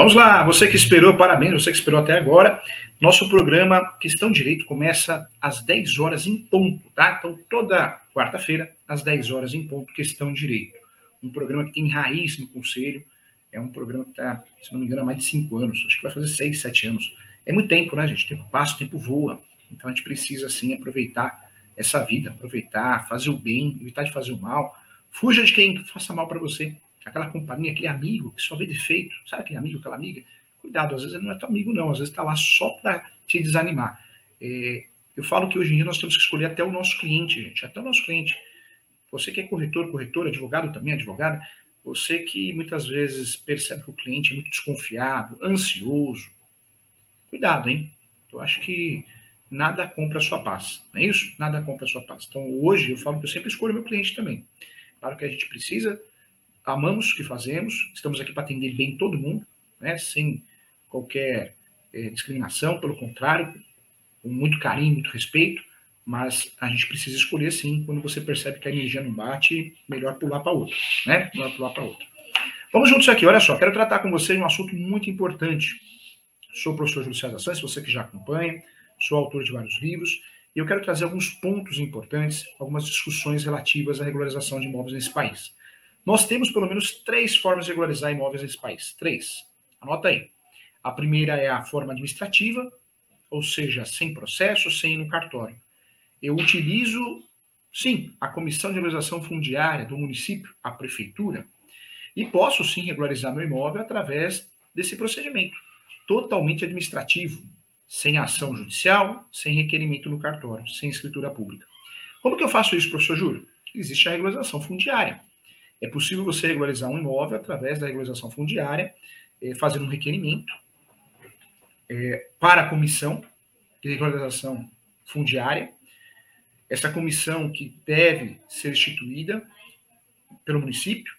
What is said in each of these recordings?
Vamos lá, você que esperou, parabéns, você que esperou até agora. Nosso programa Questão Direito começa às 10 horas em ponto, tá? Então, toda quarta-feira, às 10 horas em ponto, Questão Direito. Um programa que tem raiz no Conselho, é um programa que está, se não me engano, há mais de 5 anos, acho que vai fazer 6, 7 anos. É muito tempo, né, gente? O tempo passa, o tempo voa. Então, a gente precisa, assim, aproveitar essa vida, aproveitar, fazer o bem, evitar de fazer o mal. Fuja de quem faça mal para você aquela companhia, aquele amigo que só vê defeito, sabe aquele amigo, aquela amiga? Cuidado, às vezes ele não é teu amigo, não, às vezes está lá só para te desanimar. É, eu falo que hoje em dia nós temos que escolher até o nosso cliente, gente, até o nosso cliente. Você que é corretor, corretor, advogado também, advogada, você que muitas vezes percebe que o cliente é muito desconfiado, ansioso, cuidado, hein? Eu acho que nada compra a sua paz, não é isso? Nada compra a sua paz. Então, hoje eu falo que eu sempre escolho meu cliente também. Claro que a gente precisa amamos o que fazemos, estamos aqui para atender bem todo mundo, né, sem qualquer é, discriminação, pelo contrário, com muito carinho, muito respeito, mas a gente precisa escolher sim, quando você percebe que a energia não bate, melhor pular para outra, né? Melhor pular para outra. Vamos juntos aqui, olha só, quero tratar com você um assunto muito importante. Sou professor Júlio César Santos, você que já acompanha, sou autor de vários livros, e eu quero trazer alguns pontos importantes, algumas discussões relativas à regularização de imóveis nesse país. Nós temos pelo menos três formas de regularizar imóveis nesse país. Três. Anota aí. A primeira é a forma administrativa, ou seja, sem processo, sem ir no cartório. Eu utilizo, sim, a comissão de regularização fundiária do município, a prefeitura, e posso sim regularizar meu imóvel através desse procedimento, totalmente administrativo, sem ação judicial, sem requerimento no cartório, sem escritura pública. Como que eu faço isso, professor Júlio? Existe a regularização fundiária. É possível você regularizar um imóvel através da regularização fundiária, é, fazendo um requerimento é, para a comissão de regularização fundiária. Essa comissão que deve ser instituída pelo município,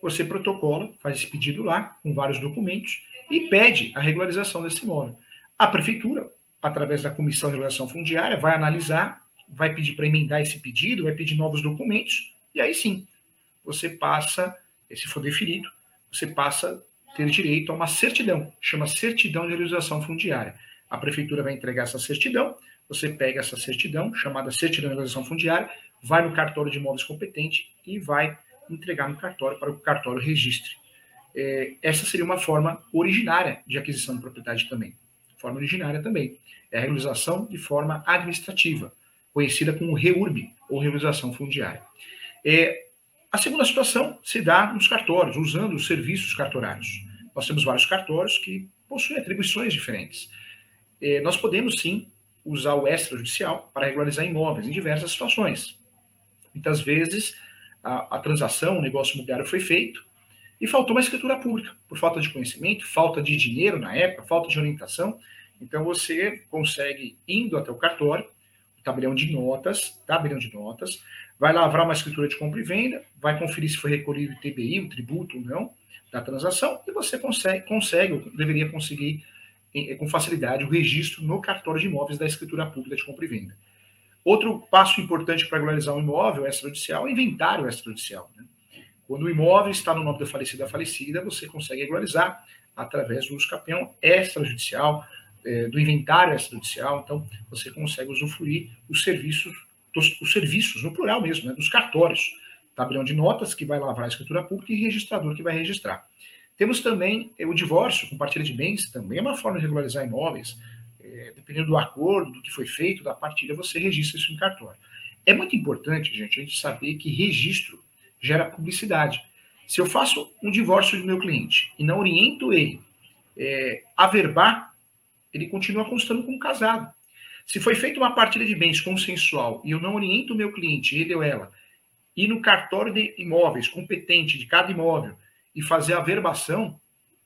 você protocola, faz esse pedido lá, com vários documentos, e pede a regularização desse imóvel. A prefeitura, através da comissão de regulação fundiária, vai analisar, vai pedir para emendar esse pedido, vai pedir novos documentos, e aí sim, você passa, se for deferido, você passa a ter direito a uma certidão, chama certidão de realização fundiária. A prefeitura vai entregar essa certidão, você pega essa certidão, chamada certidão de realização fundiária, vai no cartório de imóveis competente e vai entregar no cartório para o cartório registre. É, essa seria uma forma originária de aquisição de propriedade também. Forma originária também. É a realização de forma administrativa, conhecida como REURB, ou realização fundiária. É, a segunda situação se dá nos cartórios, usando os serviços cartorários. Nós temos vários cartórios que possuem atribuições diferentes. É, nós podemos, sim, usar o extrajudicial para regularizar imóveis em diversas situações. Muitas vezes, a, a transação, o negócio imobiliário foi feito e faltou uma escritura pública, por falta de conhecimento, falta de dinheiro na época, falta de orientação. Então, você consegue, indo até o cartório, tabelião de notas, tabelião de notas, vai lavrar uma escritura de compra e venda, vai conferir se foi recolhido o TBI, o tributo ou não da transação, e você consegue, consegue ou deveria conseguir com facilidade o registro no cartório de imóveis da escritura pública de compra e venda. Outro passo importante para regularizar um imóvel extrajudicial é o inventário extrajudicial. Né? Quando o imóvel está no nome do falecido da falecida, você consegue regularizar através do uso extrajudicial, é, do inventário extrajudicial, então você consegue usufruir os serviços dos, dos serviços, no plural mesmo, né, dos cartórios. Tabelião de notas, que vai lavrar a escritura pública, e registrador, que vai registrar. Temos também eh, o divórcio, com partilha de bens, também é uma forma de regularizar imóveis. É, dependendo do acordo, do que foi feito, da partilha, você registra isso em cartório. É muito importante, gente, a gente saber que registro gera publicidade. Se eu faço um divórcio do meu cliente e não oriento ele é, a verbar, ele continua constando como casado. Se foi feita uma partilha de bens consensual e eu não oriento o meu cliente, ele ou ela, ir no cartório de imóveis competente de cada imóvel e fazer a verbação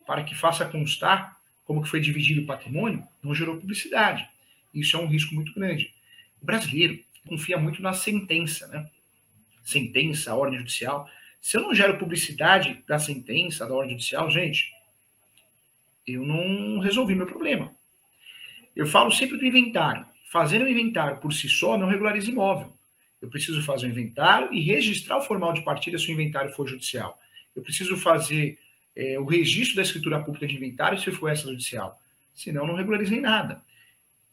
para que faça constar como que foi dividido o patrimônio, não gerou publicidade. Isso é um risco muito grande. O brasileiro confia muito na sentença, né? Sentença, ordem judicial. Se eu não gero publicidade da sentença, da ordem judicial, gente, eu não resolvi meu problema. Eu falo sempre do inventário. Fazer um inventário por si só não regulariza imóvel. Eu preciso fazer um inventário e registrar o formal de partilha se o inventário for judicial. Eu preciso fazer é, o registro da escritura pública de inventário se for extrajudicial. Senão, não regularizei nada.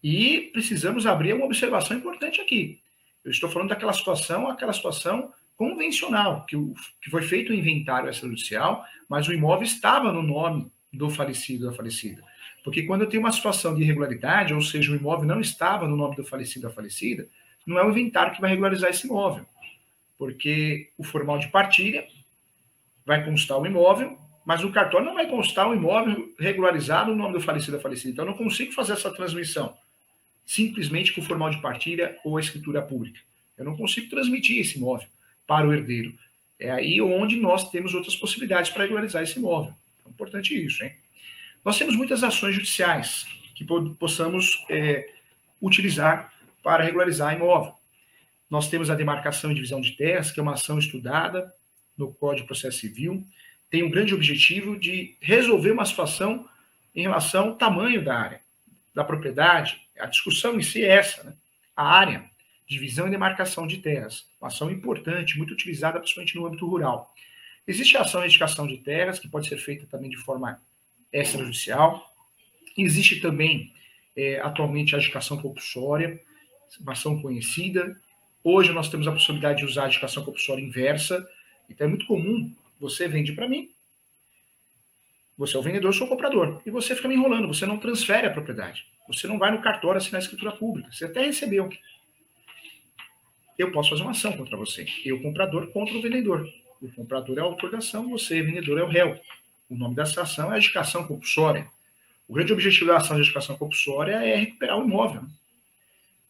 E precisamos abrir uma observação importante aqui. Eu estou falando daquela situação, aquela situação convencional, que, o, que foi feito o inventário extrajudicial, mas o imóvel estava no nome do falecido ou da falecida. Porque quando eu tenho uma situação de irregularidade, ou seja, o imóvel não estava no nome do falecido ou da falecida, não é o inventário que vai regularizar esse imóvel. Porque o formal de partilha vai constar o imóvel, mas o cartório não vai constar o imóvel regularizado no nome do falecido ou da falecida. Então, eu não consigo fazer essa transmissão simplesmente com o formal de partilha ou a escritura pública. Eu não consigo transmitir esse imóvel para o herdeiro. É aí onde nós temos outras possibilidades para regularizar esse imóvel. É importante isso, hein? Nós temos muitas ações judiciais que possamos é, utilizar para regularizar imóvel. Nós temos a demarcação e divisão de terras, que é uma ação estudada no Código de Processo Civil, tem um grande objetivo de resolver uma situação em relação ao tamanho da área, da propriedade. A discussão em si é essa, né? A área divisão e demarcação de terras, uma ação importante, muito utilizada principalmente no âmbito rural. Existe a ação de edificação de terras, que pode ser feita também de forma extrajudicial. Existe também, é, atualmente, a edificação compulsória, uma ação conhecida. Hoje nós temos a possibilidade de usar a edificação compulsória inversa. Então é muito comum, você vende para mim, você é o vendedor, eu sou o comprador, e você fica me enrolando, você não transfere a propriedade. Você não vai no cartório assinar a escritura pública. Você até recebeu eu posso fazer uma ação contra você. Eu, comprador, contra o vendedor. O comprador é o autor da ação, você, vendedor, é o réu. O nome dessa ação é educação compulsória. O grande objetivo da ação de educação compulsória é recuperar o imóvel.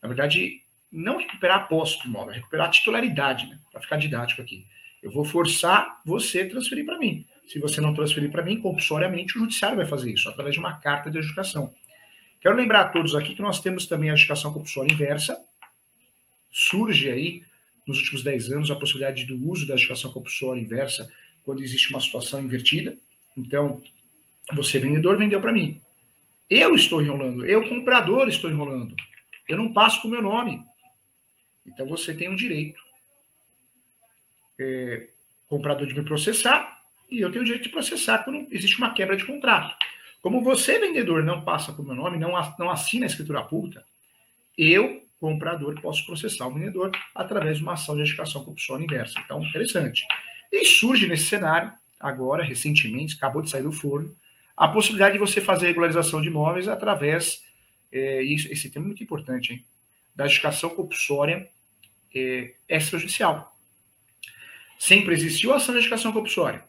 Na verdade, não recuperar a posse do imóvel, é recuperar a titularidade, né? para ficar didático aqui. Eu vou forçar você a transferir para mim. Se você não transferir para mim, compulsoriamente, o judiciário vai fazer isso, através de uma carta de educação. Quero lembrar a todos aqui que nós temos também a educação compulsória inversa, surge aí, nos últimos 10 anos, a possibilidade do uso da educação compulsória inversa quando existe uma situação invertida. Então, você, vendedor, vendeu para mim. Eu estou enrolando, eu, comprador, estou enrolando. Eu não passo com o meu nome. Então, você tem um direito. É, comprador de me processar e eu tenho o direito de processar quando existe uma quebra de contrato. Como você, vendedor, não passa com o meu nome, não, não assina a escritura pública, eu comprador posso processar o vendedor através de uma ação de edificação compulsória inversa. Então, interessante. E surge nesse cenário, agora, recentemente, acabou de sair do forno, a possibilidade de você fazer regularização de imóveis através, é, isso, esse tema é muito importante, hein, da edificação compulsória é, extrajudicial. Sempre existiu a ação de edificação compulsória.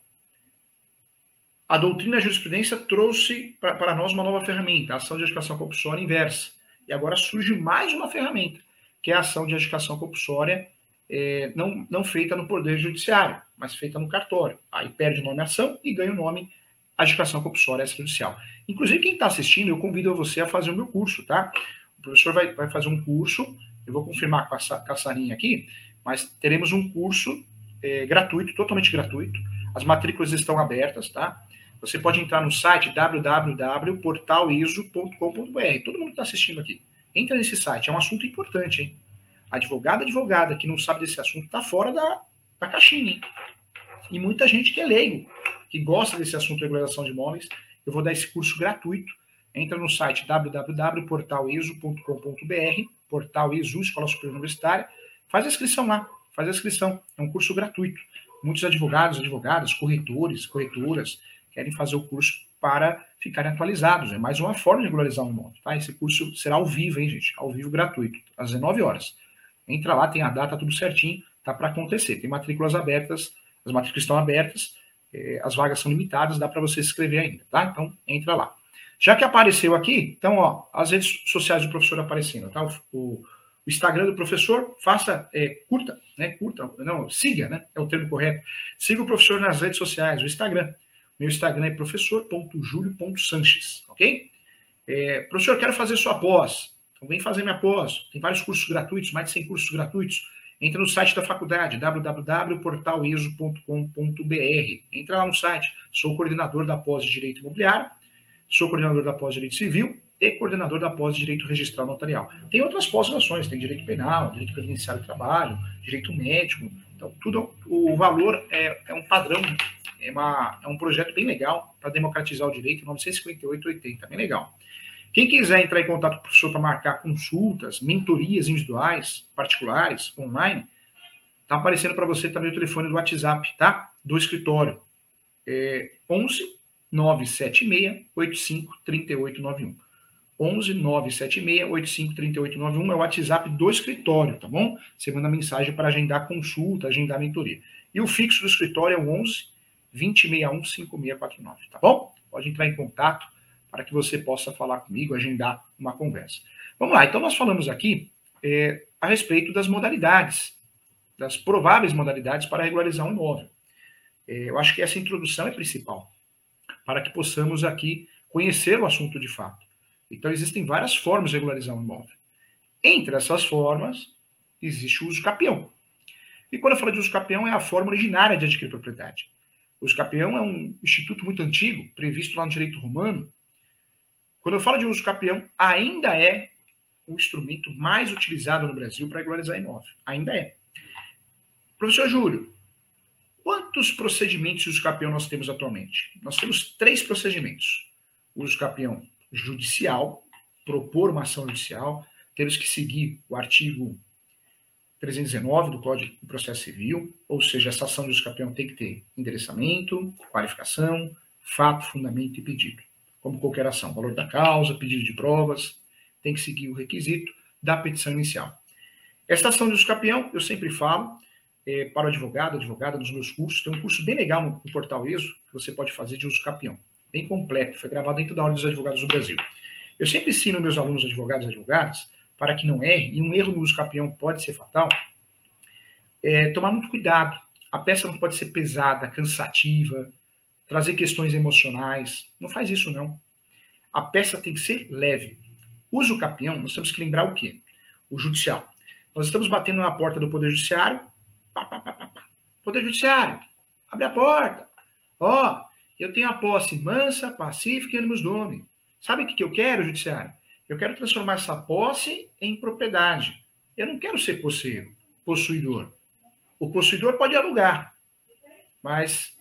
A doutrina e a jurisprudência trouxe para nós uma nova ferramenta, a ação de edificação compulsória inversa. E agora surge mais uma ferramenta, que é a ação de educação compulsória, é, não, não feita no Poder Judiciário, mas feita no cartório. Aí perde o nome ação e ganha o nome educação compulsória extrajudicial. Inclusive, quem está assistindo, eu convido você a fazer o meu curso, tá? O professor vai, vai fazer um curso, eu vou confirmar com a, com a Sarinha aqui, mas teremos um curso é, gratuito, totalmente gratuito. As matrículas estão abertas, tá? Você pode entrar no site www.portaliso.com.br. Todo mundo que está assistindo aqui, entra nesse site. É um assunto importante, hein? Advogado, advogada que não sabe desse assunto está fora da, da caixinha, hein? E muita gente que é leigo, que gosta desse assunto de regularização de imóveis. Eu vou dar esse curso gratuito. Entra no site www.portaliso.com.br, Portal ISU, Escola Superior Universitária. Faz a inscrição lá, faz a inscrição. É um curso gratuito. Muitos advogados, advogadas, corretores, corretoras, querem fazer o curso para ficarem atualizados. É mais uma forma de regularizar um imóvel. Tá? Esse curso será ao vivo, hein, gente? Ao vivo gratuito, às 19 horas. Entra lá, tem a data, tudo certinho, tá para acontecer. Tem matrículas abertas, as matrículas estão abertas, eh, as vagas são limitadas, dá para você se inscrever ainda, tá? Então, entra lá. Já que apareceu aqui, então, ó, as redes sociais do professor aparecendo, tá? O, o Instagram do professor, faça, é, curta, né? Curta, não, siga, né? É o termo correto. Siga o professor nas redes sociais, o Instagram. Meu Instagram é professor.julio.sanches, ok? É, professor, quero fazer sua pós. Então vem fazer minha pós. Tem vários cursos gratuitos, mais de 100 cursos gratuitos. Entra no site da faculdade, www.portaliso.com.br. Entra lá no site. Sou coordenador da pós de Direito Imobiliário, sou coordenador da pós de Direito Civil e coordenador da pós de Direito Registral Notarial. Tem outras pós-graduações, tem Direito Penal, Direito Previdenciário do Trabalho, Direito Médico. Então, tudo, o valor é, é um padrão É, uma, é um projeto bem legal para democratizar o direito, 958-80, bem legal. Quem quiser entrar em contato com o professor para marcar consultas, mentorias individuais, particulares, online, tá aparecendo para você também o telefone do WhatsApp, tá? Do escritório. É 11 976 85 3891. 11 976 85 3891 é o WhatsApp do escritório, tá bom? Você manda mensagem para agendar consulta, agendar mentoria. E o fixo do escritório é o 11 2061 5649, tá bom? Pode entrar em contato para que você possa falar comigo, agendar uma conversa. Vamos lá, então nós falamos aqui é, a respeito das modalidades, das prováveis modalidades para regularizar um imóvel. É, eu acho que essa introdução é principal, para que possamos aqui conhecer o assunto de fato. Então, existem várias formas de regularizar um imóvel. Entre essas formas, existe o uso capião. E quando eu falo de uso capião, é a forma originária de adquirir propriedade. O uso capião é um instituto muito antigo, previsto lá no direito romano. Quando eu falo de uso capião, ainda é o instrumento mais utilizado no Brasil para regularizar imóvel. Ainda é. Professor Júlio, quantos procedimentos de uso capião nós temos atualmente? Nós temos três procedimentos. O uso capião judicial, propor uma ação judicial, temos que seguir o artigo 319 do Código de Processo Civil, ou seja, essa ação de escapeão tem que ter endereçamento, qualificação, fato, fundamento e pedido. Como qualquer ação, valor da causa, pedido de provas, tem que seguir o requisito da petição inicial. Essa ação de escapeão, eu sempre falo, é, para o advogado, advogada dos meus cursos, tem um curso bem legal no, no portal ESO, que você pode fazer de uso capião bem completo, foi gravado dentro da Ordem dos Advogados do Brasil. Eu sempre ensino meus alunos advogados e advogadas, para que não erre, e um erro no uso capião pode ser fatal, é, tomar muito cuidado. A peça não pode ser pesada, cansativa, trazer questões emocionais. Não faz isso, não. A peça tem que ser leve. Uso capião, nós temos que lembrar o quê? O judicial. Nós estamos batendo na porta do Poder Judiciário. Pá, pá, pá, Poder Judiciário, abre a porta. Ó, eu tenho a posse mansa, pacífica e ânimos domini. Sabe o que eu quero, judiciário? Eu quero transformar essa posse em propriedade. Eu não quero ser posseiro, possuidor. O possuidor pode alugar, mas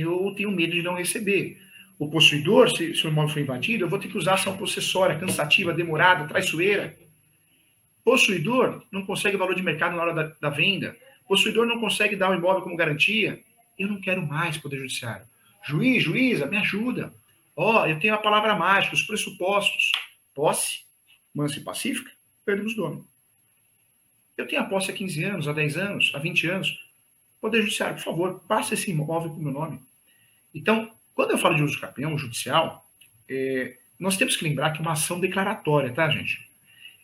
eu tenho medo de não receber. O possuidor, se, se o imóvel for invadido, eu vou ter que usar ação possessória, cansativa, demorada, traiçoeira. Possuidor não consegue valor de mercado na hora da, da venda. Possuidor não consegue dar o imóvel como garantia. Eu não quero mais Poder Judiciário. Juiz, juíza, me ajuda. Ó, oh, eu tenho a palavra mágica, os pressupostos. Posse, mansa e pacífica, perdemos dono. Eu tenho a posse há 15 anos, há 10 anos, há 20 anos. Poder Judiciário, por favor, passe esse imóvel para o meu nome. Então, quando eu falo de uso capião judicial, é, nós temos que lembrar que é uma ação declaratória, tá, gente?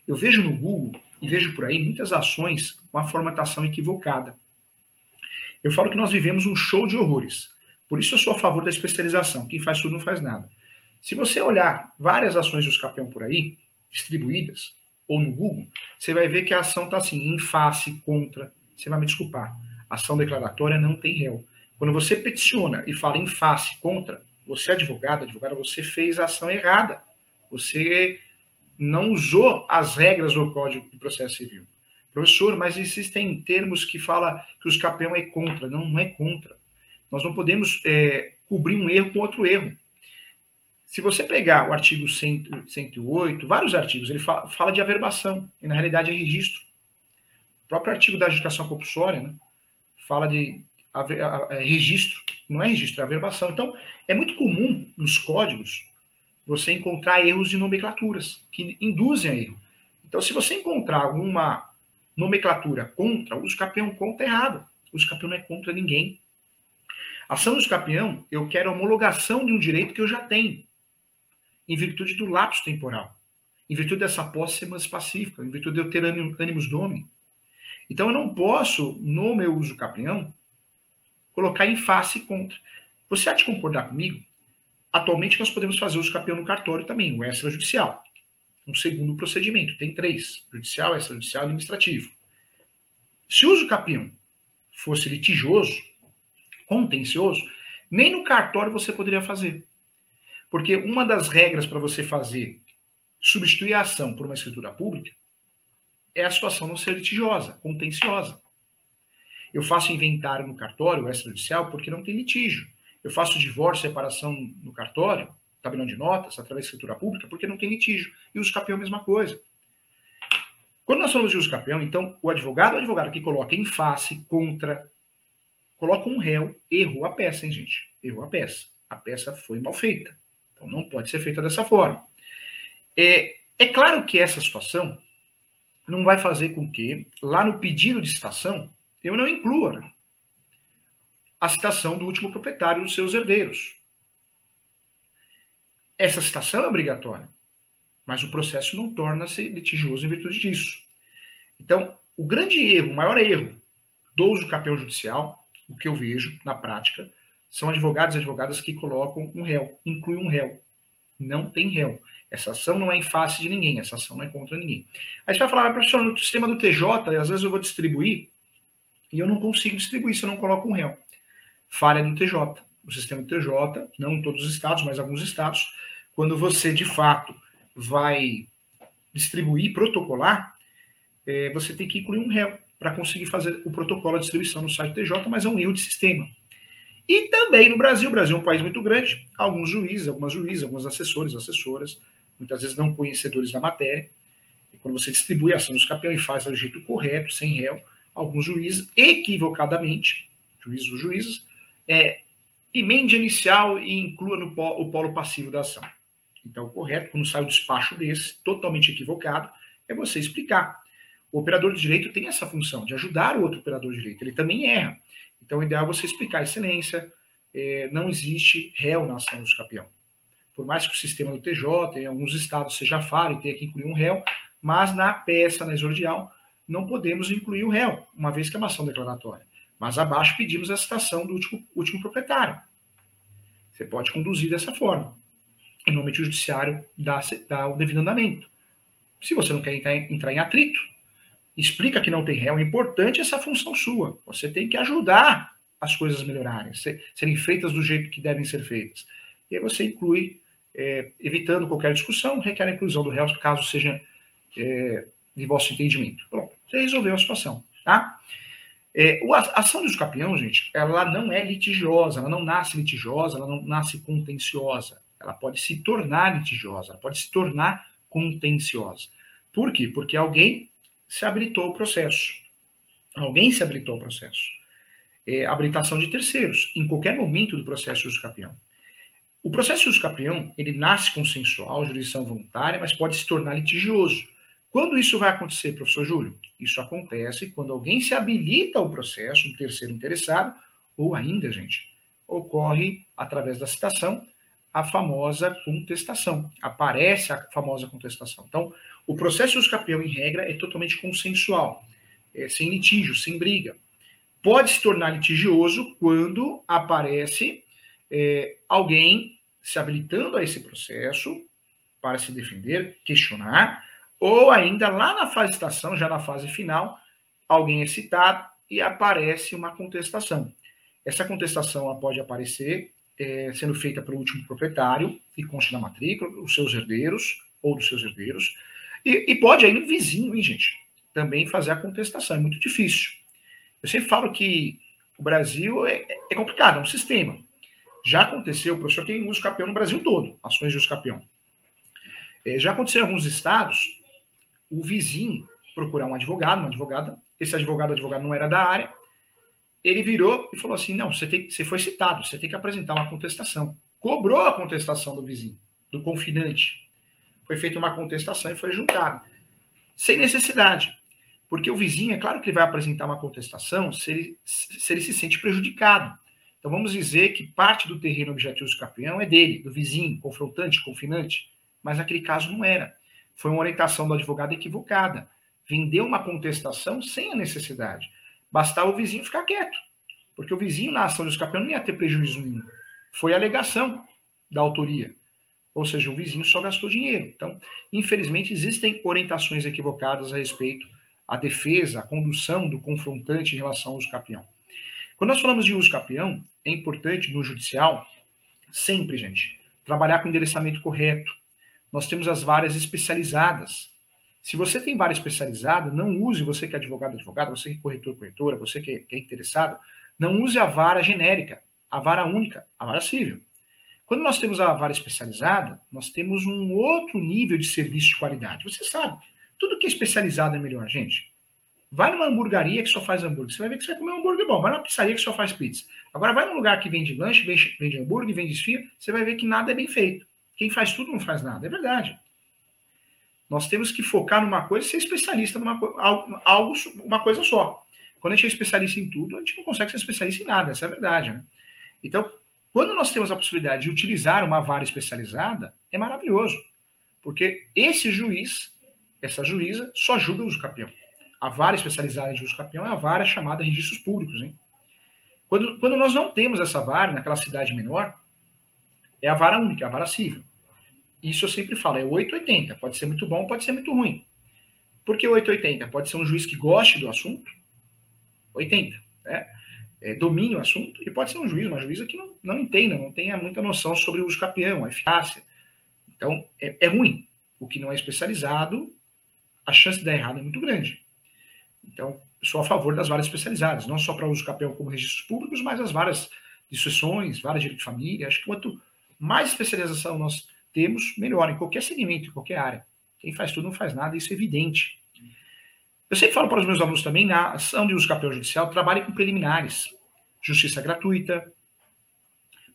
Eu vejo no Google e vejo por aí muitas ações com a formatação equivocada. Eu falo que nós vivemos um show de horrores. Por isso eu sou a favor da especialização. Quem faz tudo não faz nada. Se você olhar várias ações de escapeão por aí, distribuídas, ou no Google, você vai ver que a ação está assim, em face, contra. Você vai me desculpar. Ação declaratória não tem réu. Quando você peticiona e fala em face, contra, você é advogado, advogada, você fez a ação errada. Você não usou as regras do Código de Processo Civil. Professor, mas existem termos que fala que o escapeão é contra. Não, não é contra. Nós não podemos é, cobrir um erro com outro erro. Se você pegar o artigo 100, 108, vários artigos, ele fala, fala, de averbação, e na realidade é registro. O próprio artigo da adjudicação compulsória né, fala de a, a, a, registro, não é registro, é averbação. Então, é muito comum nos códigos você encontrar erros de nomenclaturas que induzem a erro. Então, se você encontrar alguma nomenclatura contra, o escapeão contra é errado. O escapeão não é contra ninguém. Ação do escapião, eu quero a homologação de um direito que eu já tenho, em virtude do lapso temporal, em virtude dessa posse pacífica, em virtude de eu ter ânimos domini. Então, eu não posso, no meu uso capião, colocar em face contra. Você há de concordar comigo? Atualmente, nós podemos fazer uso capião no cartório também, o extrajudicial. Um segundo procedimento, tem três: judicial, extrajudicial e administrativo. Se o uso capião fosse litigioso, contencioso, nem no cartório você poderia fazer. Porque uma das regras para você fazer substituir a ação por uma escritura pública é a situação não ser litigiosa, contenciosa. Eu faço inventário no cartório extrajudicial porque não tem litígio. Eu faço divórcio, separação no cartório, tabelão de notas, através de escritura pública, porque não tem litígio. E uso capião, mesma coisa. Quando nós falamos de uso capião, então, o advogado, o advogado que coloca em face, contra, coloca um réu, errou a peça, hein, gente? Errou a peça. A peça foi mal feita. Então, não pode ser feita dessa forma. É, é claro que essa situação não vai fazer com que, lá no pedido de citação, eu não inclua a citação do último proprietário dos seus herdeiros. Essa citação é obrigatória, mas o processo não torna-se litigioso em virtude disso. Então, o grande erro, o maior erro do uso capião judicial, o que eu vejo na prática, são advogados e advogadas que colocam um réu, incluem um réu. Não tem réu. Essa ação não é em face de ninguém, essa ação não é contra ninguém. Aí você vai falar, professor, no sistema do TJ, às vezes eu vou distribuir e eu não consigo distribuir se eu não coloco um réu. Falha do TJ. O sistema do TJ, não todos os estados, mas alguns estados, quando você de fato vai distribuir, protocolar, é, você tem que incluir um réu para conseguir fazer o protocolo de distribuição no site TJ, mas é um erro de sistema. E também no Brasil, o Brasil é um país muito grande, alguns juízes, algumas juízes, alguns assessores, assessoras, muitas vezes não conhecedores da matéria, e quando você distribui a ação dos campeões e faz do jeito correto, sem réu, alguns juízes, equivocadamente, juízes juízes, é, emende inicial e inclua no polo, o polo passivo da ação. Então, correto, quando sai o despacho desse, totalmente equivocado, é você explicar. O operador de direito tem essa função de ajudar o outro operador de direito, ele também erra. Então, o ideal é você explicar, excelência, é, não existe réu na ação do campeão. Por mais que o sistema do TJ, em alguns estados, seja falho e tenha que incluir um réu, mas na peça, na exordial, não podemos incluir o réu, uma vez que é uma ação declaratória. Mas abaixo pedimos a citação do último, último proprietário. Você pode conduzir dessa forma. Em nome do judiciário, dá, dá o devido andamento. Se você não quer entrar, entrar em atrito, explica que não tem réu. É importante essa função sua. Você tem que ajudar as coisas melhorarem, serem feitas do jeito que devem ser feitas. E aí você inclui, é, evitando qualquer discussão, requer a inclusão do réu, caso seja é, de vosso entendimento. Pronto, você resolveu a situação, tá? É, a ação dos campeão, gente, ela não é litigiosa, ela não nasce litigiosa, ela não nasce contenciosa. Ela pode se tornar litigiosa, ela pode se tornar contenciosa. Por quê? Porque alguém se habilitou o processo. Alguém se habilitou o processo. É, habilitação de terceiros, em qualquer momento do processo de campeão. O processo de campeão, ele nasce consensual, jurisdição voluntária, mas pode se tornar litigioso. Quando isso vai acontecer, professor Júlio? Isso acontece quando alguém se habilita ao processo, um terceiro interessado, ou ainda, gente, ocorre através da citação a famosa contestação. Aparece a famosa contestação. Então, o processo de campeão, em regra, é totalmente consensual, é, sem litígio, sem briga. Pode se tornar litigioso quando aparece é, alguém se habilitando a esse processo para se defender, questionar, ou ainda lá na fase de estação, já na fase final, alguém é citado e aparece uma contestação. Essa contestação pode aparecer é, sendo feita pelo último proprietário, e consta na matrícula, os seus herdeiros, ou dos seus herdeiros, e, e pode ainda o vizinho, hein, gente, também fazer a contestação. É muito difícil. Eu sempre falo que o Brasil é, é complicado, é um sistema. Já aconteceu, o professor tem uso capião no Brasil todo, ações de uso capião. É, já aconteceu em alguns estados, o vizinho procurar um advogado, uma advogada, esse advogado, advogado não era da área, ele virou e falou assim: não, você, tem, você foi citado, você tem que apresentar uma contestação. Cobrou a contestação do vizinho, do confinante foi feita uma contestação e foi julgado. Sem necessidade. Porque o vizinho, é claro que ele vai apresentar uma contestação se ele se, ele se sente prejudicado. Então vamos dizer que parte do terreno objetivo do campeão é dele, do vizinho, confrontante, confinante. Mas naquele caso não era. Foi uma orientação do advogado equivocada. Vendeu uma contestação sem a necessidade. Bastava o vizinho ficar quieto. Porque o vizinho, na ação do campeão, não ia ter prejuízo nenhum. Foi a alegação da autoria. Ou seja, o vizinho só gastou dinheiro. Então, infelizmente, existem orientações equivocadas a respeito à defesa, à condução do confrontante em relação ao uso. Quando nós falamos de uso é importante no judicial, sempre, gente, trabalhar com endereçamento correto. Nós temos as várias especializadas. Se você tem vara especializada, não use, você que é advogado, advogado, você que é corretor, corretora, você que é, que é interessado, não use a vara genérica. a vara única, a vara civil. Quando nós temos a vara especializada, nós temos um outro nível de serviço de qualidade. Você sabe, tudo que é especializado é melhor, gente. Vai numa hamburgueria que só faz hambúrguer, você vai ver que você vai comer um hambúrguer bom. Vai numa pizzaria que só faz pizza. Agora vai num lugar que vende lanche, vende, vende hambúrguer, vende esfirra, você vai ver que nada é bem feito. Quem faz tudo não faz nada. É verdade. Nós temos que focar numa coisa e ser especialista numa algo, uma coisa só. Quando a gente é especialista em tudo, a gente não consegue ser especialista em nada, essa é a verdade. Né? Então, quando nós temos a possibilidade de utilizar uma vara especializada, é maravilhoso. Porque esse juiz, essa juíza, só julga o uso campeão. A vara especializada de uso campeão é a vara chamada registros públicos. Hein? Quando, quando nós não temos essa vara naquela cidade menor, é a vara única, é a vara civil. Isso eu sempre falo, é 880. Pode ser muito bom, pode ser muito ruim. Por que 880? Pode ser um juiz que goste do assunto, 80, né? É, domine o assunto, e pode ser um juiz, uma juíza que não, não entenda, não tenha muita noção sobre o uso capião, a eficácia. Então, é, é ruim. O que não é especializado, a chance de dar errado é muito grande. Então, sou a favor das varas especializadas, não só para uso capião como registros públicos, mas as varas de sucessões, varas de direito de família. Acho que quanto mais especialização nós temos, melhor, em qualquer segmento, em qualquer área. Quem faz tudo não faz nada, isso é evidente. Eu sempre falo para os meus alunos também, na ação de uso capião judicial, trabalhe com preliminares. Justiça gratuita,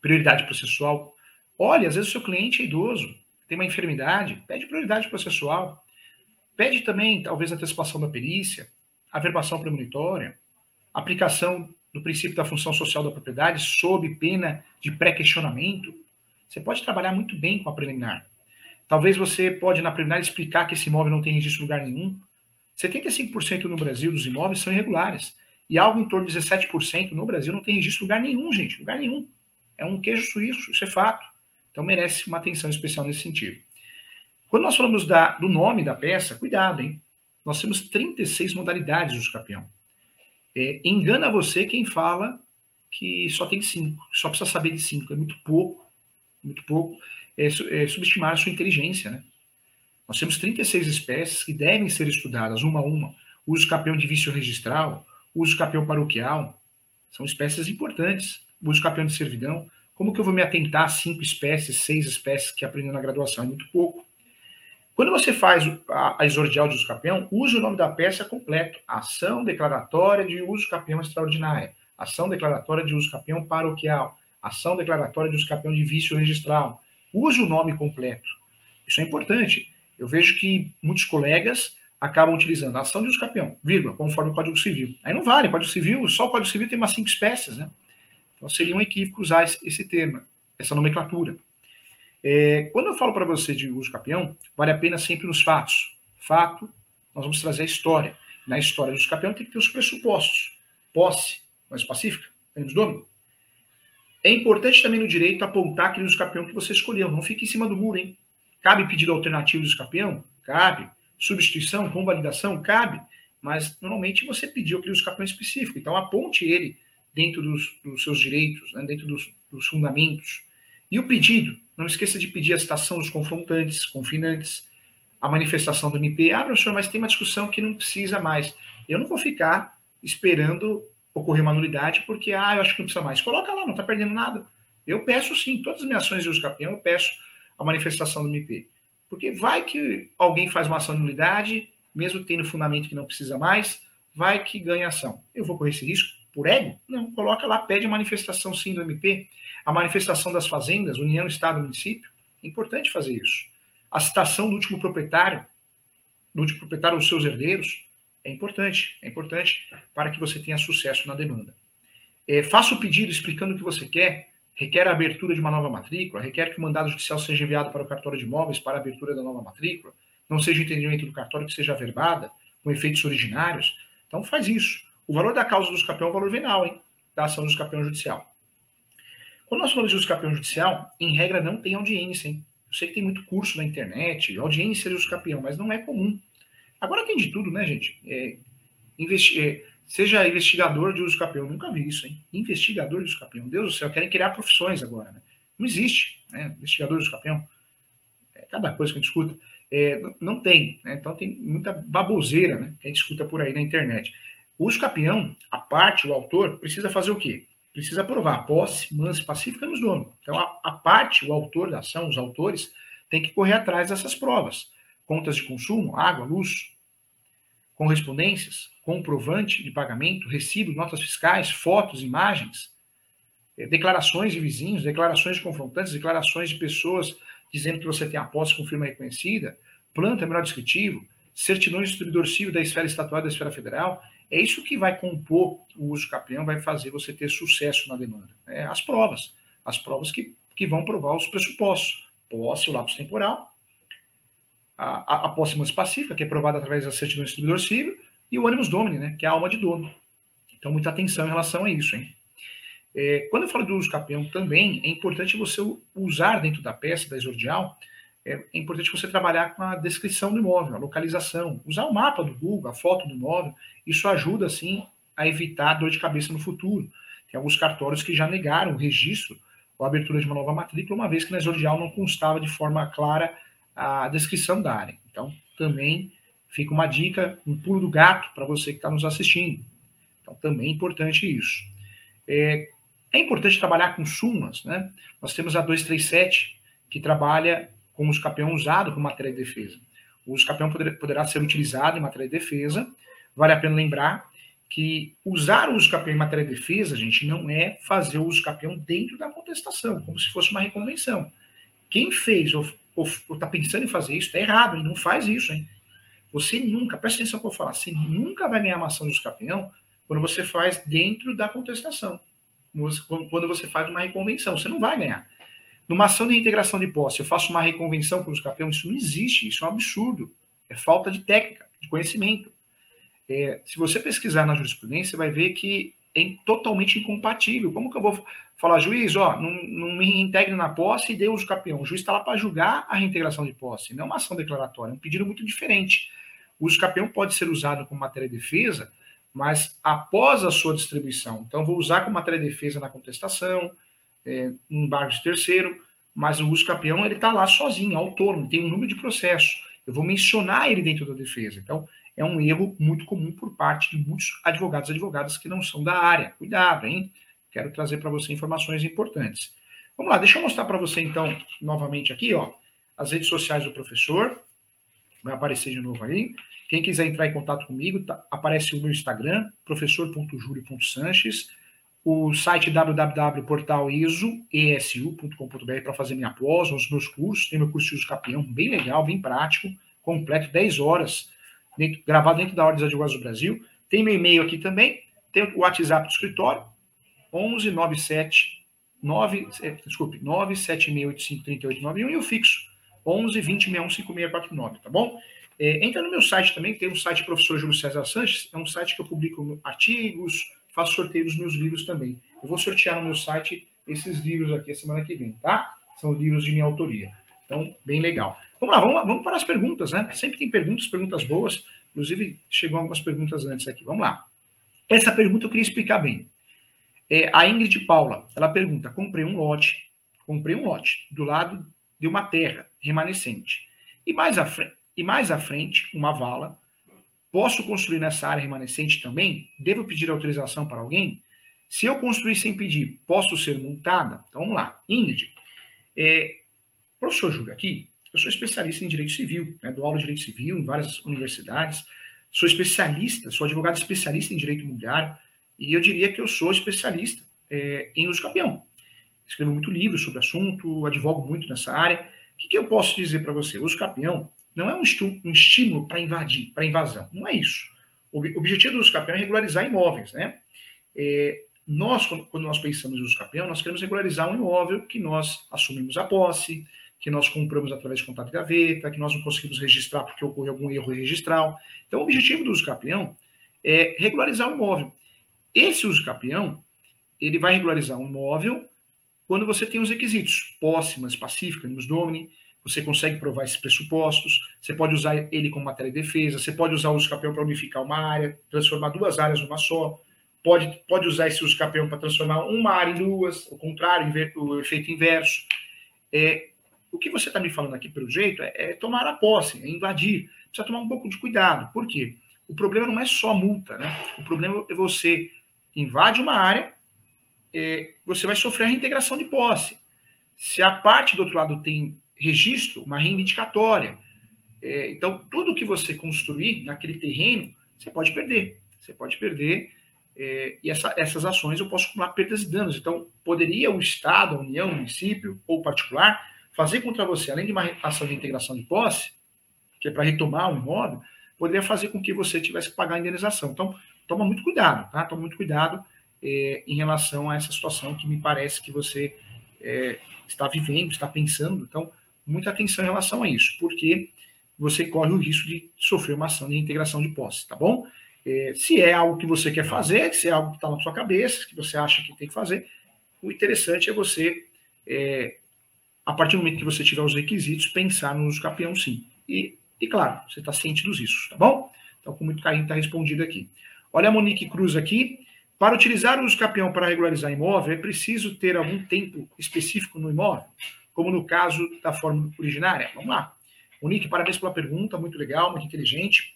prioridade processual. Olha, às vezes o seu cliente é idoso, tem uma enfermidade, pede prioridade processual. Pede também, talvez, antecipação da perícia, averbação premonitória, aplicação do princípio da função social da propriedade sob pena de pré-questionamento. Você pode trabalhar muito bem com a preliminar. Talvez você pode, na preliminar, explicar que esse imóvel não tem registro em lugar nenhum. 75% no Brasil dos imóveis são irregulares. E algo em torno de 17% no Brasil não tem registro em lugar nenhum, gente. Lugar nenhum. É um queijo suíço, isso é fato. Então merece uma atenção especial nesse sentido. Quando nós falamos da, do nome da peça, cuidado, hein? Nós temos 36 modalidades do campeão. É, engana você quem fala que só tem cinco, só precisa saber de cinco. É muito pouco muito pouco, é, é subestimar a sua inteligência, né? Nós temos 36 espécies que devem ser estudadas uma a uma. O uso capião de vício registral, o uso capião paroquial, são espécies importantes. O uso capião de servidão. Como que eu vou me atentar a cinco espécies, seis espécies que aprendeu na graduação? É muito pouco. Quando você faz a, a exordial de uso capião, use o nome da peça completo. Ação declaratória de uso capião extraordinária. Ação declaratória de uso capião paroquial ação declaratória de escapião de vício registral. Use o nome completo. Isso é importante. Eu vejo que muitos colegas acabam utilizando a ação de escapião, vírgula, conforme o Código Civil. Aí não vale, Código Civil, só o Código Civil tem umas cinco espécies, né? Então seria um equívoco usar esse termo, essa nomenclatura. É, quando eu falo para você de uso capião, vale a pena sempre nos fatos. Fato, nós vamos trazer a história. Na história do uso capião tem que ter os pressupostos. Posse, mais pacífica, menos dono. É importante também no direito apontar aquele uso campeão que você escolheu. Não fique em cima do muro, hein? Cabe pedido alternativo do campeão? Cabe. Substituição, convalidação? Cabe. Mas normalmente você pediu aquele uso campeão específico. Então aponte ele dentro dos, dos seus direitos, né? dentro dos, dos, fundamentos. E o pedido? Não esqueça de pedir a citação dos confrontantes, confinantes, a manifestação do MP. Ah, professor, mas tem uma discussão que não precisa mais. Eu não vou ficar esperando ocorrer uma nulidade porque, ah, eu acho que não precisa mais. Coloca lá, não está perdendo nada. Eu peço sim, todas as minhas ações de uso campeão, eu peço a manifestação do MP. Porque vai que alguém faz uma ação de nulidade, mesmo tendo fundamento que não precisa mais, vai que ganha ação. Eu vou correr esse risco por ego? Não, coloca lá, pede a manifestação sim do MP. A manifestação das fazendas, União, Estado, Município, é importante fazer isso. A citação do último proprietário, do último proprietário dos seus herdeiros, é importante, é importante para que você tenha sucesso na demanda. É, faça o pedido explicando o que você quer, requer a abertura de uma nova matrícula, requer que o mandado judicial seja enviado para o cartório de imóveis para a abertura da nova matrícula, não seja entendimento do cartório que seja averbada, com efeitos originários. Então faz isso. O valor da causa do escapião é o valor venal, hein? Da ação do escapião judicial. Quando nós falamos de escapião judicial, em regra não tem audiência, hein? Eu sei que tem muito curso na internet, audiência de escapião, mas não é comum. Agora tem de tudo, né, gente? É, investi é, seja investigador de uso capião. Nunca vi isso, hein? Investigador de uso capião. Deus do céu, querem criar profissões agora, né? Não existe, né? Investigador de uso capião. É, cada coisa que a gente escuta. É, não tem, né? Então tem muita baboseira, né? Que a gente escuta por aí na internet. O uso capião, a parte, o autor, precisa fazer o quê? precisa provar posse, mansa, pacífica nos donos. Então, a, a, parte, o autor da ação, os autores, tem que correr atrás dessas provas. Contas de consumo, água, luz, correspondências, comprovante de pagamento, recibo, notas fiscais, fotos, imagens, eh, declarações de vizinhos, declarações de confrontantes, declarações de pessoas dizendo que você tem a posse com firma reconhecida, planta melhor descritivo, certidões de distribuidor civil da esfera estatuária da esfera federal, é isso que vai compor o uso capião, vai fazer você ter sucesso na demanda. É as provas. As provas que, que vão provar os pressupostos. Posse, o lapso temporal, a, a, posse mais pacífica, que é provada através da certidão do distribuidor civil, e o ânimos domini, né, que é a alma de dono. Então, muita atenção em relação a isso. Hein? É, quando eu falo do uso capião também, é importante você usar dentro da peça, da exordial, é, é, importante você trabalhar com a descrição do imóvel, a localização, usar o mapa do Google, a foto do imóvel, isso ajuda, assim, a evitar dor de cabeça no futuro. Tem alguns cartórios que já negaram o registro ou a abertura de uma nova matrícula, uma vez que na exordial não constava de forma clara a descrição da área. Então, também fica uma dica, um pulo do gato para você que está nos assistindo. Então, também é importante isso. É, é importante trabalhar com sumas, né? Nós temos a 237, que trabalha com o uso capião usado como matéria de defesa. O poder, poderá ser utilizado em matéria de defesa. Vale a pena lembrar que usar o uso capião em matéria de defesa, gente, não é fazer o uso capião dentro da contestação, como se fosse uma reconvenção. Quem fez ou está pensando em fazer isso está errado, e não faz isso, hein? Você nunca, presta atenção que eu vou falar, você nunca vai ganhar uma ação uso capião quando você faz dentro da contestação. Quando você faz uma reconvenção, você não vai ganhar. Numa ação de integração de posse, eu faço uma reconvenção com os campeões, isso não existe, isso é um absurdo. É falta de técnica, de conhecimento. É, se você pesquisar na jurisprudência, você vai ver que é totalmente incompatível. Como que eu vou falar, juiz, ó, não, não me reintegre na posse e dê uso campeão? O juiz está lá para julgar a reintegração de posse, não uma ação declaratória, é um pedido muito diferente. O uso campeão pode ser usado como matéria de defesa, mas após a sua distribuição. Então, vou usar como matéria de defesa na contestação, é, um embargo de terceiro, mas o uso campeão ele está lá sozinho, autônomo, tem um número de processos. Eu vou mencionar ele dentro da defesa. Então, é um erro muito comum por parte de muitos advogados e advogadas que não são da área. Cuidado, hein? Quero trazer para você informações importantes. Vamos lá, deixa eu mostrar para você, então, novamente aqui, ó, as redes sociais do professor. Vai aparecer de novo aí. Quem quiser entrar em contato comigo, tá, aparece o meu Instagram, professor.júlio.sanches o site www.portaliso.esu.com.br para fazer minha pós, os meus cursos. Tem meu curso de uso capião, bem legal, bem prático, completo, 10 horas, dentro, gravado dentro da Ordem dos Advogados do Brasil. Tem meu e-mail aqui também, tem o WhatsApp do escritório, 1197 9, eh, desculpe, 976853891 e o fixo, 11 20 5649, tá bom? É, entra no meu site também, tem um site Professor Júlio César Sanches, é um site que eu publico artigos, faço sorteio dos meus livros também. Eu vou sortear no meu site esses livros aqui a semana que vem, tá? São livros de minha autoria. Então, bem legal. Vamos lá, vamos, lá, vamos para as perguntas, né? Sempre tem perguntas, perguntas boas. Inclusive, chegou algumas perguntas antes aqui. Vamos lá. Essa pergunta eu queria explicar bem. É, a Ingrid Paula, ela pergunta: comprei um lote, comprei um lote do lado de uma terra remanescente. E mais à frente, e mais à frente uma vala Posso construir nessa área remanescente também? Devo pedir autorização para alguém? Se eu construir sem pedir, posso ser multada? Então vamos lá. Ingrid, é, professor Júlio aqui, eu sou especialista em direito civil, né, dou aula de direito civil em várias universidades, sou especialista, sou advogado especialista em direito imobiliário, e eu diria que eu sou especialista é, em uso campeão. Escrevo muito livro sobre o assunto, advogo muito nessa área. O que, que eu posso dizer para você? O uso campeão não é um, um estímulo para invadir, para invasão. Não é isso. O objetivo do uso capião é regularizar imóveis, né? É, nós, quando nós pensamos em uso capião, nós queremos regularizar um imóvel que nós assumimos a posse, que nós compramos através de contato de gaveta, que nós não conseguimos registrar porque ocorreu algum erro registral. Então, o objetivo do uso capião é regularizar o imóvel. Esse uso capião, ele vai regularizar um imóvel quando você tem os requisitos, posse, pacífica, nos domini, você consegue provar esses pressupostos, você pode usar ele como matéria de defesa, você pode usar o uso campeão para unificar uma área, transformar duas áreas numa só, pode, pode usar esse uso campeão para transformar uma área em duas, o contrário, o efeito inverso. É, o que você está me falando aqui, pelo jeito, é, é, tomar a posse, é invadir. Precisa tomar um pouco de cuidado. Por quê? O problema não é só multa, né? O problema é você invade uma área, é, você vai sofrer a reintegração de posse. Se a parte do outro lado tem registro, uma reivindicatória, é, então tudo que você construir naquele terreno, você pode perder. Você pode perder. É, e essa, essas ações eu posso acumular perdas e danos. Então, poderia o Estado, a União, o município ou particular fazer contra você, além de uma ação de integração de posse, que é para retomar o imóvel, poderia fazer com que você tivesse que pagar a indenização. Então, toma muito cuidado, tá? Toma muito cuidado é, em relação a essa situação que me parece que você é, está vivendo, está pensando. Então, muita atenção em relação a isso, porque você corre o risco de sofrer uma ação de integração de posse, tá bom? É, se é algo que você quer fazer, se é algo que está na sua cabeça, que você acha que tem que fazer, o interessante é você, a partir do momento que você tiver os requisitos, pensar no uso sim. E, e claro, você está ciente dos riscos, tá bom? Então, com muito carinho, está respondido aqui. Olha a Monique Cruz aqui. Para utilizar o uso para regularizar imóvel, é preciso ter algum tempo específico no imóvel, como no caso da forma originária? Vamos lá. Monique, parabéns pela pergunta, muito legal, muito inteligente.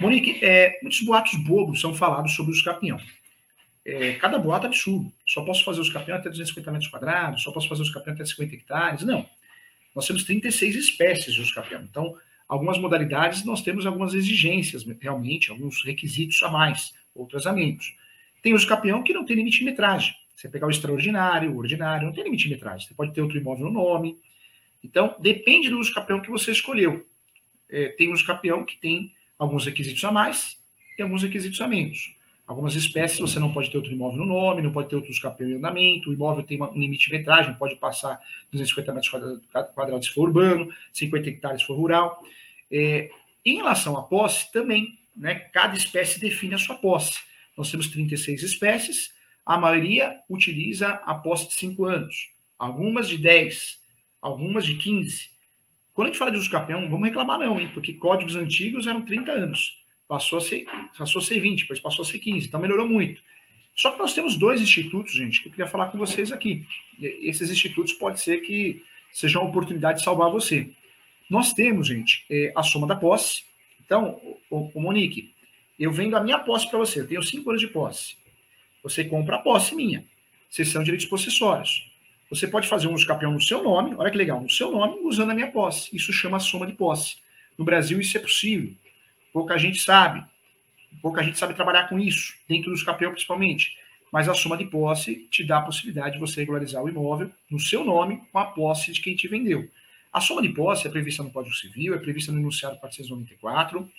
Monique, é, muitos boatos bobos são falados sobre o uso. É, cada boato é absurdo. Só posso fazer os campeões até 250 metros quadrados, só posso fazer os campeões até 50 hectares. Não. Nós temos 36 espécies de uso. Então, algumas modalidades nós temos algumas exigências, realmente, alguns requisitos a mais, outras a menos. Tem os campeão que não tem limite de metragem. Você pegar o extraordinário, o ordinário, não tem limite de metragem. Você pode ter outro imóvel no nome. Então, depende do campeão que você escolheu. É, tem uso campeão que tem alguns requisitos a mais e alguns requisitos a menos. Algumas espécies você não pode ter outro imóvel no nome, não pode ter outros campeão em andamento, o imóvel tem um limite de metragem, pode passar 250 metros quadrados se for urbano, 50 hectares se for rural. É, em relação à posse, também, né, cada espécie define a sua posse. Nós temos 36 espécies, a maioria utiliza a posse de 5 anos, algumas de 10, algumas de 15. Quando a gente fala de uso campeão, vamos reclamar não, hein? porque códigos antigos eram 30 anos, passou a ser, passou a ser 20, depois passou a ser 15, então melhorou muito. Só que nós temos dois institutos, gente, que eu queria falar com vocês aqui. Esses institutos pode ser que sejam uma oportunidade de salvar você. Nós temos, gente, é, a soma da posse. Então, o, Monique, eu vendo a minha posse para você, eu tenho cinco anos de posse. Você compra a posse minha, sessão de direitos possessórios. Você pode fazer um uso campeão no seu nome, olha que legal, no seu nome, usando a minha posse. Isso chama soma de posse. No Brasil, isso é possível. Pouca gente sabe. Pouca gente sabe trabalhar com isso, dentro dos campeão principalmente. Mas a soma de posse te dá a possibilidade de você regularizar o imóvel no seu nome com a posse de quem te vendeu. A soma de posse é prevista no Código Civil, é prevista no enunciado 494.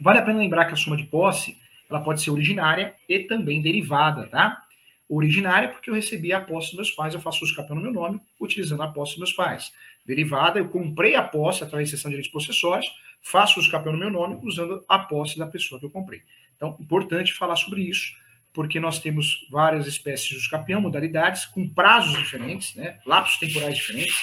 Vale a pena lembrar que a soma de posse ela pode ser originária e também derivada, tá? Originária, porque eu recebi a posse dos meus pais, eu faço uso capão no meu nome, utilizando a posse dos meus pais. Derivada, eu comprei a posse através de sessão de direitos possessórios, faço uso capão no meu nome, usando a posse da pessoa que eu comprei. Então, importante falar sobre isso, porque nós temos várias espécies de uso campeão, modalidades, com prazos diferentes, né? lapsos temporais diferentes,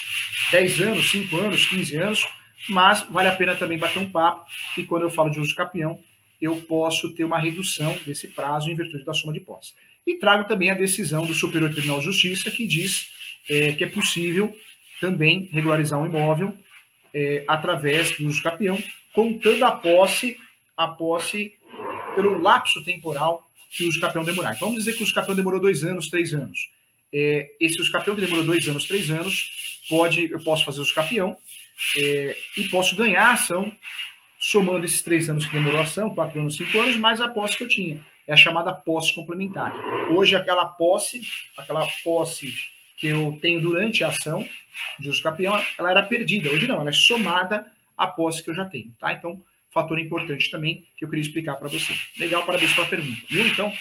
10 anos, 5 anos, 15 anos, mas vale a pena também bater um papo, e quando eu falo de uso campeão, eu posso ter uma redução desse prazo em virtude da soma de posse. E trago também a decisão do Superior Tribunal de Justiça, que diz é, que é possível também regularizar um imóvel é, através do uso capião, contando a posse, a posse pelo lapso temporal que o uso capião demorar. Então, vamos dizer que o uso capião demorou dois anos, três anos. É, esse uso capião que demorou dois anos, três anos, pode, eu posso fazer o uso é, e posso ganhar a ação somando esses três anos que demorou a ação, quatro anos, cinco anos, mais a posse que eu tinha. É a chamada posse complementar. Hoje, aquela posse, aquela posse que eu tenho durante a ação de uso campeão, ela era perdida. Hoje não, ela é somada à posse que eu já tenho, tá? Então, fator importante também que eu queria explicar para você. Legal, parabéns pela pergunta. Então,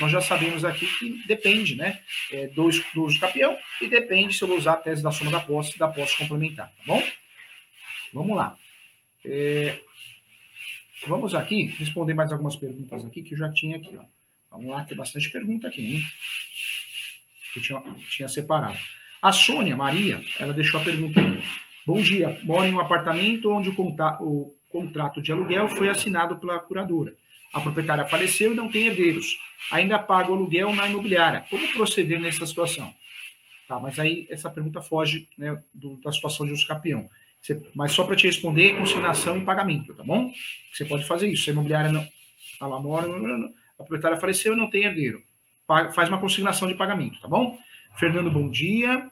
nós já sabemos aqui que depende, né, é, do, do uso campeão e depende se eu vou usar a tese da soma da posse e da posse complementar, tá bom? Vamos lá. É, Vamos aqui responder mais algumas perguntas aqui que eu já tinha aqui. Ó. Vamos lá, tem bastante pergunta aqui, hein? Que tinha, tinha separado. A Sônia Maria, ela deixou a pergunta. Bom dia, moro em um apartamento onde o, conta, o contrato de aluguel foi assinado pela curadora. A proprietária faleceu e não tem herdeiros. Ainda paga o aluguel na imobiliária. Como proceder nessa situação? Tá, mas aí essa pergunta foge né, do, da situação de capião. Você, mas só para te responder, consignação e pagamento, tá bom? Você pode fazer isso. Se a imobiliária não. A Lamora, a proprietária faleceu e não tem herdeiro. Faz uma consignação de pagamento, tá bom? Fernando, bom dia.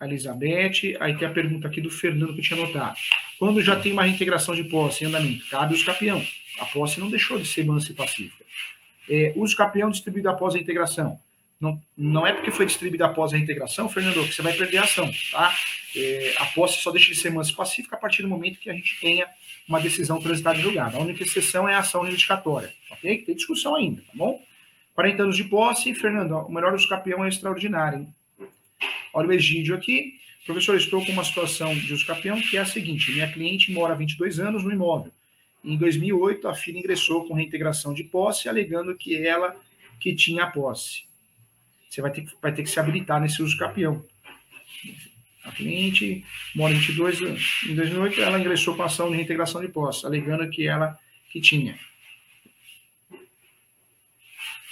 Elizabeth, aí tem a pergunta aqui do Fernando que eu tinha notado. Quando já tem uma reintegração de posse em andamento, cabe o capião. A posse não deixou de ser mansa e pacífica. É, uso capião distribuído após a integração. Não, não é porque foi distribuído após a integração, Fernando, que você vai perder a ação, tá? É, a posse só deixa de ser mansa e pacífica a partir do momento que a gente tenha uma decisão transitada de julgado. A única exceção é a ação reivindicatória, ok? Tem discussão ainda, tá bom? 40 anos de posse, Fernando, o melhor uso capião é extraordinário, hein? Olha o Egídio aqui. Professor, estou com uma situação de uso capião que é a seguinte: minha cliente mora há 22 anos no imóvel. Em 2008, a filha ingressou com reintegração de posse, alegando que ela que tinha a posse. Você vai ter, que, vai ter que se habilitar nesse uso capião. A cliente mora em 22 anos. Em 2008, ela ingressou com ação de reintegração de posse, alegando que ela que tinha.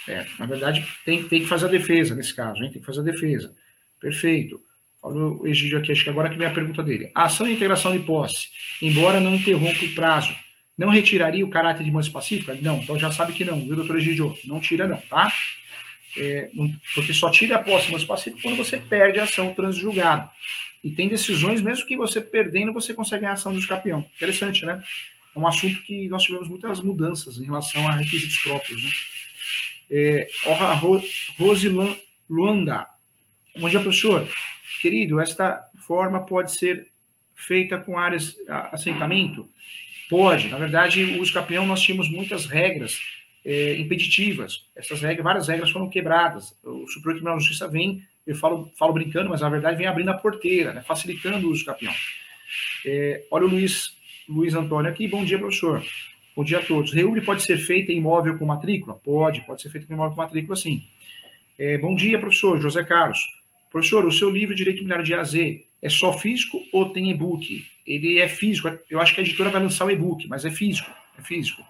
É, na verdade, tem, tem que fazer a defesa nesse caso, hein? tem que fazer a defesa. Perfeito. Olha o Egídio aqui, acho que agora que vem a pergunta dele. A ação de integração de posse, embora não interrompa o prazo, não retiraria o caráter de mansa pacífica? Não, então já sabe que não, viu, doutor Egídio? Não tira não, tá? É, porque só tira a posse de mansa pacífica quando você perde a ação transjulgada. E tem decisões, mesmo que você perdendo, você consegue a ação do escapião. Interessante, né? É um assunto que nós tivemos muitas mudanças em relação a requisitos próprios, né? É, Rose Luanda, Bom dia, professor. Querido, esta forma pode ser feita com áreas assentamento? Pode. Na verdade, o uso capião nós tínhamos muitas regras é, impeditivas. Essas regras, várias regras foram quebradas. O Superior Tribunal de Justiça vem, eu falo, falo brincando, mas na verdade vem abrindo a porteira, né, facilitando o uso. É, olha o Luiz, Luiz Antônio aqui. Bom dia, professor. Bom dia a todos. Reúne pode ser feita em imóvel com matrícula? Pode, pode ser feita em imóvel com matrícula, sim. É, bom dia, professor José Carlos. Professor, o seu livro Direito Imobiliário de A a Z é só físico ou tem e-book? Ele é físico. Eu acho que a editora vai lançar o e-book, mas é físico. É físico.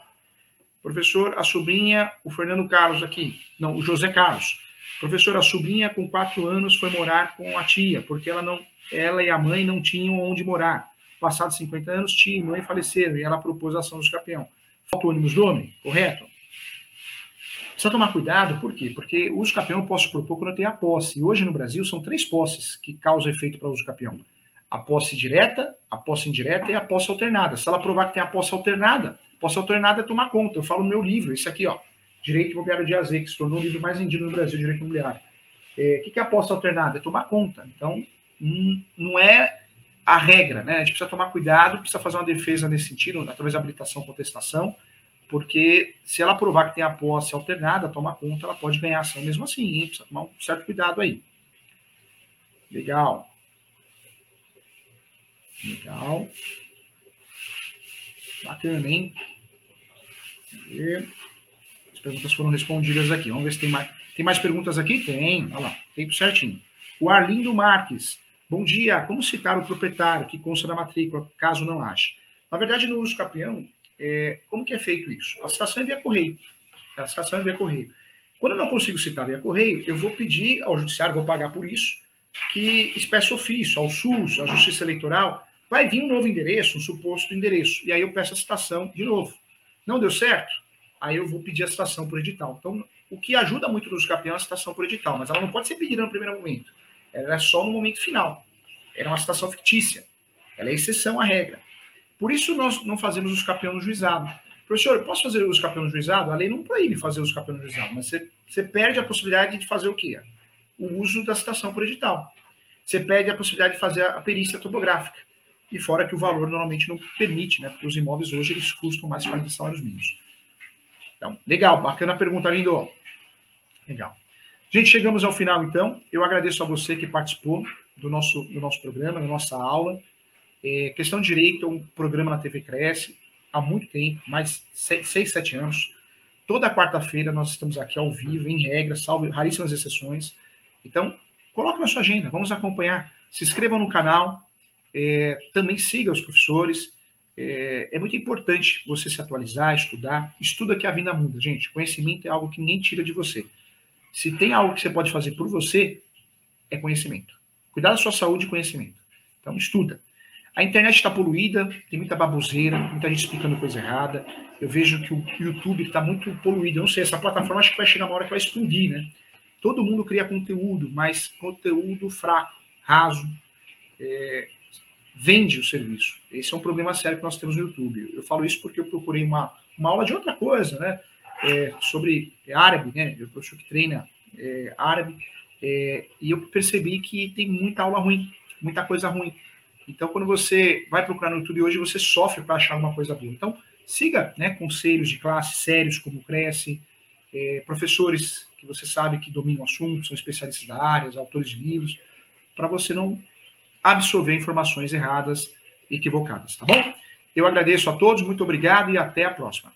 Professor, a sobrinha, o Fernando Carlos aqui. Não, o José Carlos. Professor, a sobrinha com quatro anos foi morar com a tia, porque ela não, ela e a mãe não tinham onde morar. Passados 50 anos, tia e mãe faleceram e ela propôs a ação do escapião. Ônibus do homem? Correto? Precisa tomar cuidado, por quê? Porque o uso capião eu posso propor quando eu tenho a posse. E hoje no Brasil são três posses que causam efeito para o uso capião. A posse direta, a posse indireta e a posse alternada. Se ela provar que tem a posse alternada, posse alternada é tomar conta. Eu falo no meu livro, esse aqui, ó, Direito Imobiliário de AZ, que se tornou o livro mais vendido no Brasil, Direito Imobiliário. É, o que é a posse alternada? É tomar conta. Então, hum, não é a regra, né? A gente precisa tomar cuidado, precisa fazer uma defesa nesse sentido, através da habilitação contestação, porque se ela provar que tem a posse alternada, toma conta, ela pode ganhar ação mesmo assim, hein? precisa tomar um certo cuidado aí. Legal. Legal. Bacana, hein? As perguntas foram respondidas aqui. Vamos ver se tem mais. Tem mais perguntas aqui? Tem. Olha lá, tempo certinho. O Arlindo Marques. Bom dia. Como citar o proprietário que consta da matrícula, caso não ache? Na verdade, no uso capião, é, como que é feito isso? A citação é via correio. A citação é via correio. Quando eu não consigo citar via correio, eu vou pedir ao judiciário, vou pagar por isso, que espécie ofício, ao SUS, à Justiça Eleitoral, vai vir um novo endereço, um suposto endereço. E aí eu peço a citação de novo. Não deu certo? Aí eu vou pedir a citação por edital. Então, o que ajuda muito nos campeões é a citação por edital, mas ela não pode ser pedida no primeiro momento. Ela é só no momento final. Era uma citação fictícia. Ela é exceção à regra. Por isso nós não fazemos os campeões no juizado. Professor, eu posso fazer os campeões no juizado? A lei não proíbe fazer os campeões no juizado, mas você, você perde a possibilidade de fazer o quê? O uso da citação por edital. Você perde a possibilidade de fazer a perícia topográfica. E fora que o valor normalmente não permite, né? Porque os imóveis hoje eles custam mais de 40 salários mínimos. Então, legal, bacana a pergunta, lindo. Legal. Gente, chegamos ao final, então. Eu agradeço a você que participou do nosso, do nosso programa, da nossa aula. É, questão de direito é um programa na TV Cresce há muito tempo, mais seis, sete anos. Toda quarta-feira nós estamos aqui ao vivo, em regra, salvo raríssimas exceções. Então, coloque na sua agenda, vamos acompanhar. Se inscreva no canal, é, também siga os professores. É, é, muito importante você se atualizar, estudar. Estuda que a vida muda, gente. Conhecimento é algo que ninguém tira de você. Se tem algo que você pode fazer por você, é conhecimento. Cuidar da sua saúde e conhecimento. Então, estuda. A internet está poluída, tem muita baboseira, muita gente explicando coisa errada. Eu vejo que o YouTube está muito poluído. Eu não sei, essa plataforma acho que vai chegar uma hora que vai explodir, né? Todo mundo cria conteúdo, mas conteúdo fraco, raso, é, vende o serviço. Esse é um problema sério que nós temos no YouTube. Eu falo isso porque eu procurei uma, uma aula de outra coisa, né? É, sobre árabe, né? Eu professor que treina é, árabe, é, e eu percebi que tem muita aula ruim, muita coisa ruim. Então, quando você vai procurar no YouTube hoje, você sofre para achar alguma coisa boa. Então, siga né, conselhos de classe sérios como Cresce, é, professores que você sabe que dominam o assunto, são especialistas da área, autores de livros, para você não absorver informações erradas, equivocadas, tá bom? Eu agradeço a todos, muito obrigado e até a próxima.